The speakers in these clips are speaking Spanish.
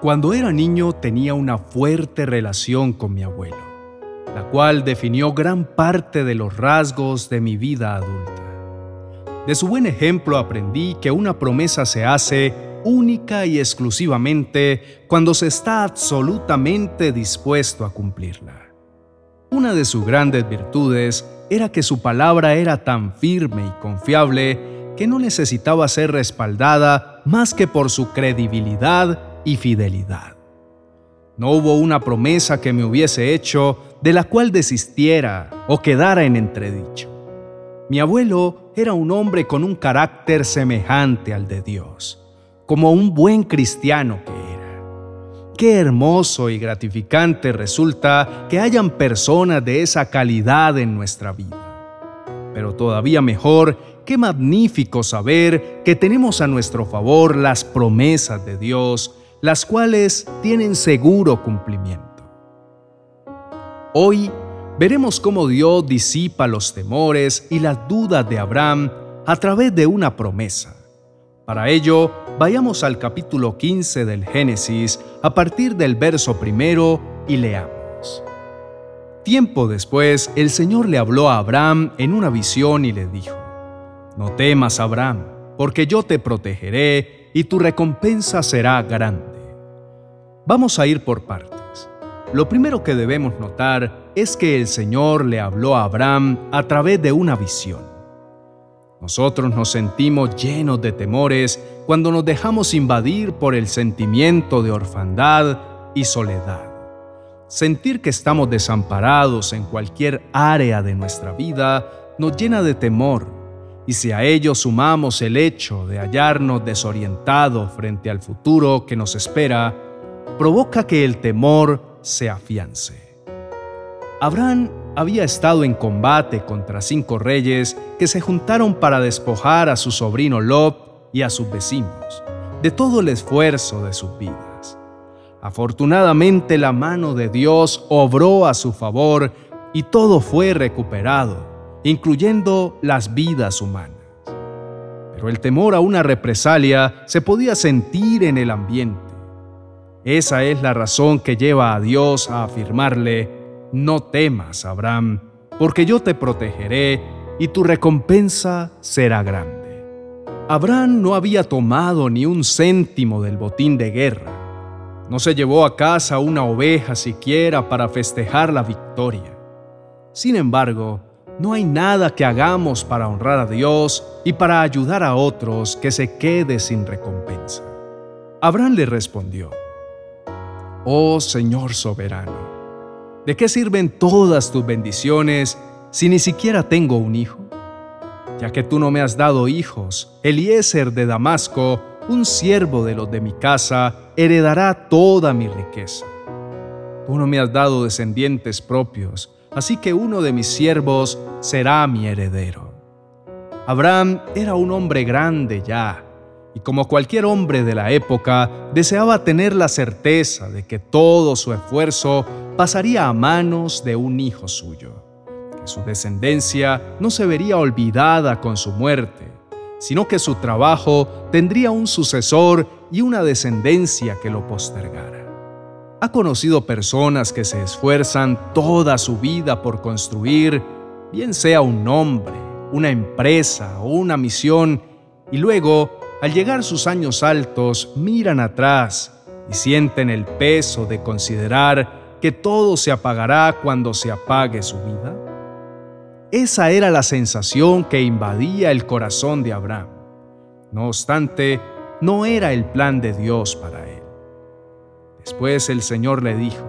Cuando era niño tenía una fuerte relación con mi abuelo, la cual definió gran parte de los rasgos de mi vida adulta. De su buen ejemplo aprendí que una promesa se hace única y exclusivamente cuando se está absolutamente dispuesto a cumplirla. Una de sus grandes virtudes era que su palabra era tan firme y confiable que no necesitaba ser respaldada más que por su credibilidad y fidelidad. No hubo una promesa que me hubiese hecho de la cual desistiera o quedara en entredicho. Mi abuelo era un hombre con un carácter semejante al de Dios, como un buen cristiano que era. Qué hermoso y gratificante resulta que hayan personas de esa calidad en nuestra vida. Pero todavía mejor, qué magnífico saber que tenemos a nuestro favor las promesas de Dios las cuales tienen seguro cumplimiento. Hoy veremos cómo Dios disipa los temores y las dudas de Abraham a través de una promesa. Para ello, vayamos al capítulo 15 del Génesis a partir del verso primero y leamos. Tiempo después, el Señor le habló a Abraham en una visión y le dijo, No temas, Abraham, porque yo te protegeré y tu recompensa será grande. Vamos a ir por partes. Lo primero que debemos notar es que el Señor le habló a Abraham a través de una visión. Nosotros nos sentimos llenos de temores cuando nos dejamos invadir por el sentimiento de orfandad y soledad. Sentir que estamos desamparados en cualquier área de nuestra vida nos llena de temor y si a ello sumamos el hecho de hallarnos desorientados frente al futuro que nos espera, provoca que el temor se afiance. Abraham había estado en combate contra cinco reyes que se juntaron para despojar a su sobrino Lot y a sus vecinos de todo el esfuerzo de sus vidas. Afortunadamente la mano de Dios obró a su favor y todo fue recuperado incluyendo las vidas humanas. Pero el temor a una represalia se podía sentir en el ambiente. Esa es la razón que lleva a Dios a afirmarle, no temas, Abraham, porque yo te protegeré y tu recompensa será grande. Abraham no había tomado ni un céntimo del botín de guerra. No se llevó a casa una oveja siquiera para festejar la victoria. Sin embargo, no hay nada que hagamos para honrar a Dios y para ayudar a otros que se quede sin recompensa. Abraham le respondió, Oh Señor soberano, ¿de qué sirven todas tus bendiciones si ni siquiera tengo un hijo? Ya que tú no me has dado hijos, Eliezer de Damasco, un siervo de los de mi casa, heredará toda mi riqueza. Tú no me has dado descendientes propios, así que uno de mis siervos será mi heredero. Abraham era un hombre grande ya, y como cualquier hombre de la época, deseaba tener la certeza de que todo su esfuerzo pasaría a manos de un hijo suyo, que su descendencia no se vería olvidada con su muerte, sino que su trabajo tendría un sucesor y una descendencia que lo postergara. Ha conocido personas que se esfuerzan toda su vida por construir, bien sea un nombre, una empresa o una misión, y luego, al llegar sus años altos, miran atrás y sienten el peso de considerar que todo se apagará cuando se apague su vida? Esa era la sensación que invadía el corazón de Abraham. No obstante, no era el plan de Dios para él. Después el Señor le dijo,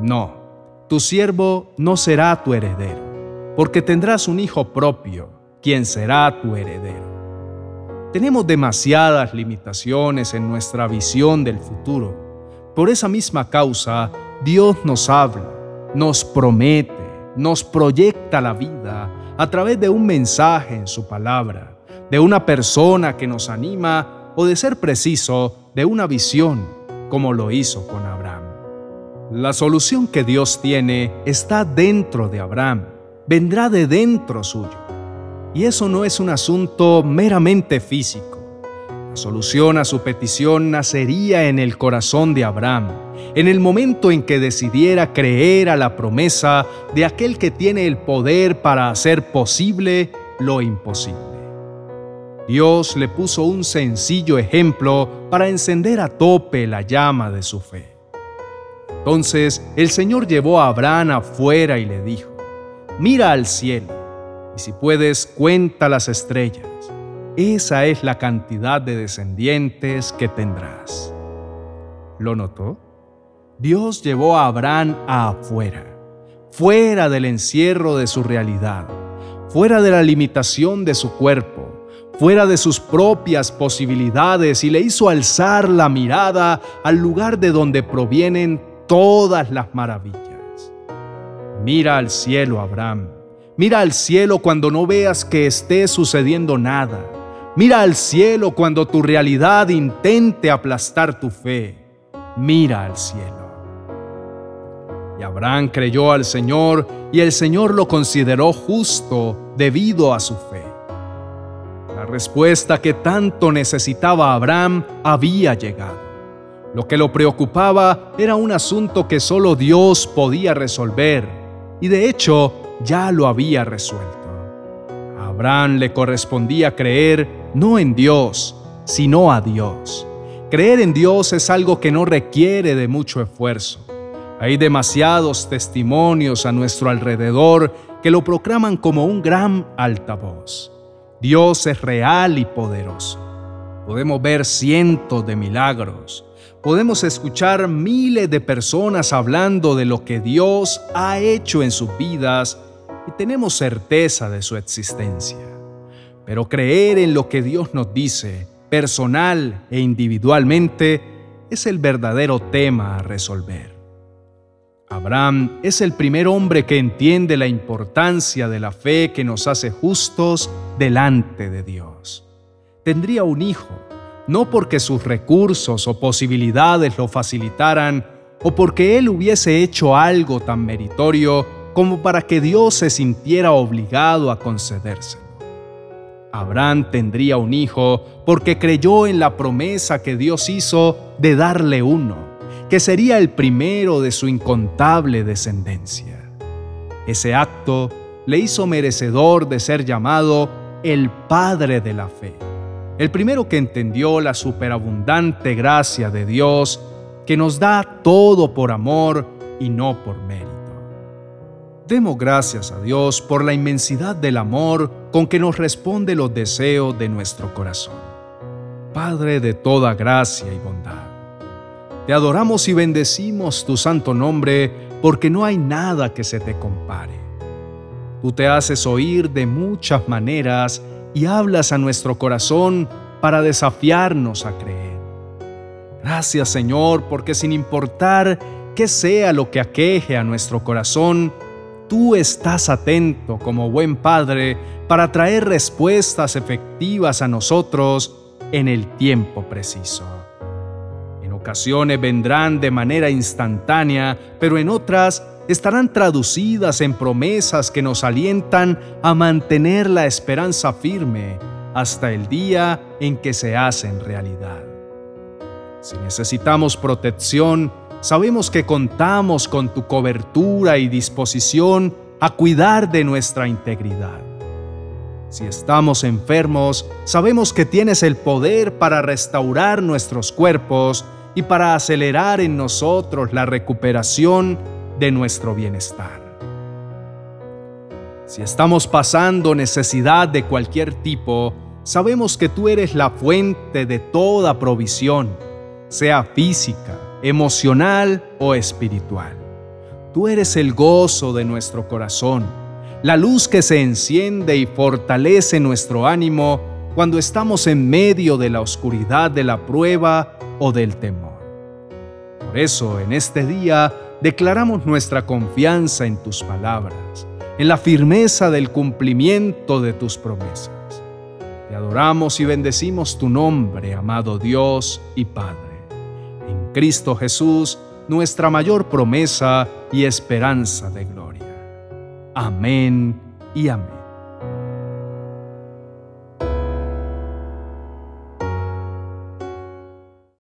No, tu siervo no será tu heredero, porque tendrás un hijo propio, quien será tu heredero. Tenemos demasiadas limitaciones en nuestra visión del futuro. Por esa misma causa, Dios nos habla, nos promete, nos proyecta la vida a través de un mensaje en su palabra, de una persona que nos anima o de ser preciso, de una visión como lo hizo con Abraham. La solución que Dios tiene está dentro de Abraham, vendrá de dentro suyo. Y eso no es un asunto meramente físico. La solución a su petición nacería en el corazón de Abraham, en el momento en que decidiera creer a la promesa de aquel que tiene el poder para hacer posible lo imposible. Dios le puso un sencillo ejemplo para encender a tope la llama de su fe. Entonces el Señor llevó a Abraham afuera y le dijo, mira al cielo, y si puedes, cuenta las estrellas. Esa es la cantidad de descendientes que tendrás. ¿Lo notó? Dios llevó a Abraham afuera, fuera del encierro de su realidad, fuera de la limitación de su cuerpo, fuera de sus propias posibilidades y le hizo alzar la mirada al lugar de donde provienen todas las maravillas. Mira al cielo, Abraham. Mira al cielo cuando no veas que esté sucediendo nada. Mira al cielo cuando tu realidad intente aplastar tu fe. Mira al cielo. Y Abraham creyó al Señor y el Señor lo consideró justo debido a su fe. Respuesta que tanto necesitaba Abraham había llegado. Lo que lo preocupaba era un asunto que solo Dios podía resolver y de hecho ya lo había resuelto. A Abraham le correspondía creer no en Dios, sino a Dios. Creer en Dios es algo que no requiere de mucho esfuerzo. Hay demasiados testimonios a nuestro alrededor que lo proclaman como un gran altavoz. Dios es real y poderoso. Podemos ver cientos de milagros, podemos escuchar miles de personas hablando de lo que Dios ha hecho en sus vidas y tenemos certeza de su existencia. Pero creer en lo que Dios nos dice, personal e individualmente, es el verdadero tema a resolver. Abraham es el primer hombre que entiende la importancia de la fe que nos hace justos delante de Dios. Tendría un hijo, no porque sus recursos o posibilidades lo facilitaran o porque él hubiese hecho algo tan meritorio como para que Dios se sintiera obligado a concedérselo. Abraham tendría un hijo porque creyó en la promesa que Dios hizo de darle uno, que sería el primero de su incontable descendencia. Ese acto le hizo merecedor de ser llamado el Padre de la Fe el primero que entendió la superabundante gracia de Dios que nos da todo por amor y no por mérito. Demos gracias a Dios por la inmensidad del amor con que nos responde los deseos de nuestro corazón. Padre de toda gracia y bondad, te adoramos y bendecimos tu santo nombre porque no hay nada que se te compare. Tú te haces oír de muchas maneras y hablas a nuestro corazón para desafiarnos a creer. Gracias Señor, porque sin importar qué sea lo que aqueje a nuestro corazón, tú estás atento como buen Padre para traer respuestas efectivas a nosotros en el tiempo preciso. Ocasiones vendrán de manera instantánea, pero en otras estarán traducidas en promesas que nos alientan a mantener la esperanza firme hasta el día en que se hacen realidad. Si necesitamos protección, sabemos que contamos con tu cobertura y disposición a cuidar de nuestra integridad. Si estamos enfermos, sabemos que tienes el poder para restaurar nuestros cuerpos y para acelerar en nosotros la recuperación de nuestro bienestar. Si estamos pasando necesidad de cualquier tipo, sabemos que tú eres la fuente de toda provisión, sea física, emocional o espiritual. Tú eres el gozo de nuestro corazón, la luz que se enciende y fortalece nuestro ánimo cuando estamos en medio de la oscuridad de la prueba o del temor. Por eso, en este día, declaramos nuestra confianza en tus palabras, en la firmeza del cumplimiento de tus promesas. Te adoramos y bendecimos tu nombre, amado Dios y Padre. En Cristo Jesús, nuestra mayor promesa y esperanza de gloria. Amén y amén.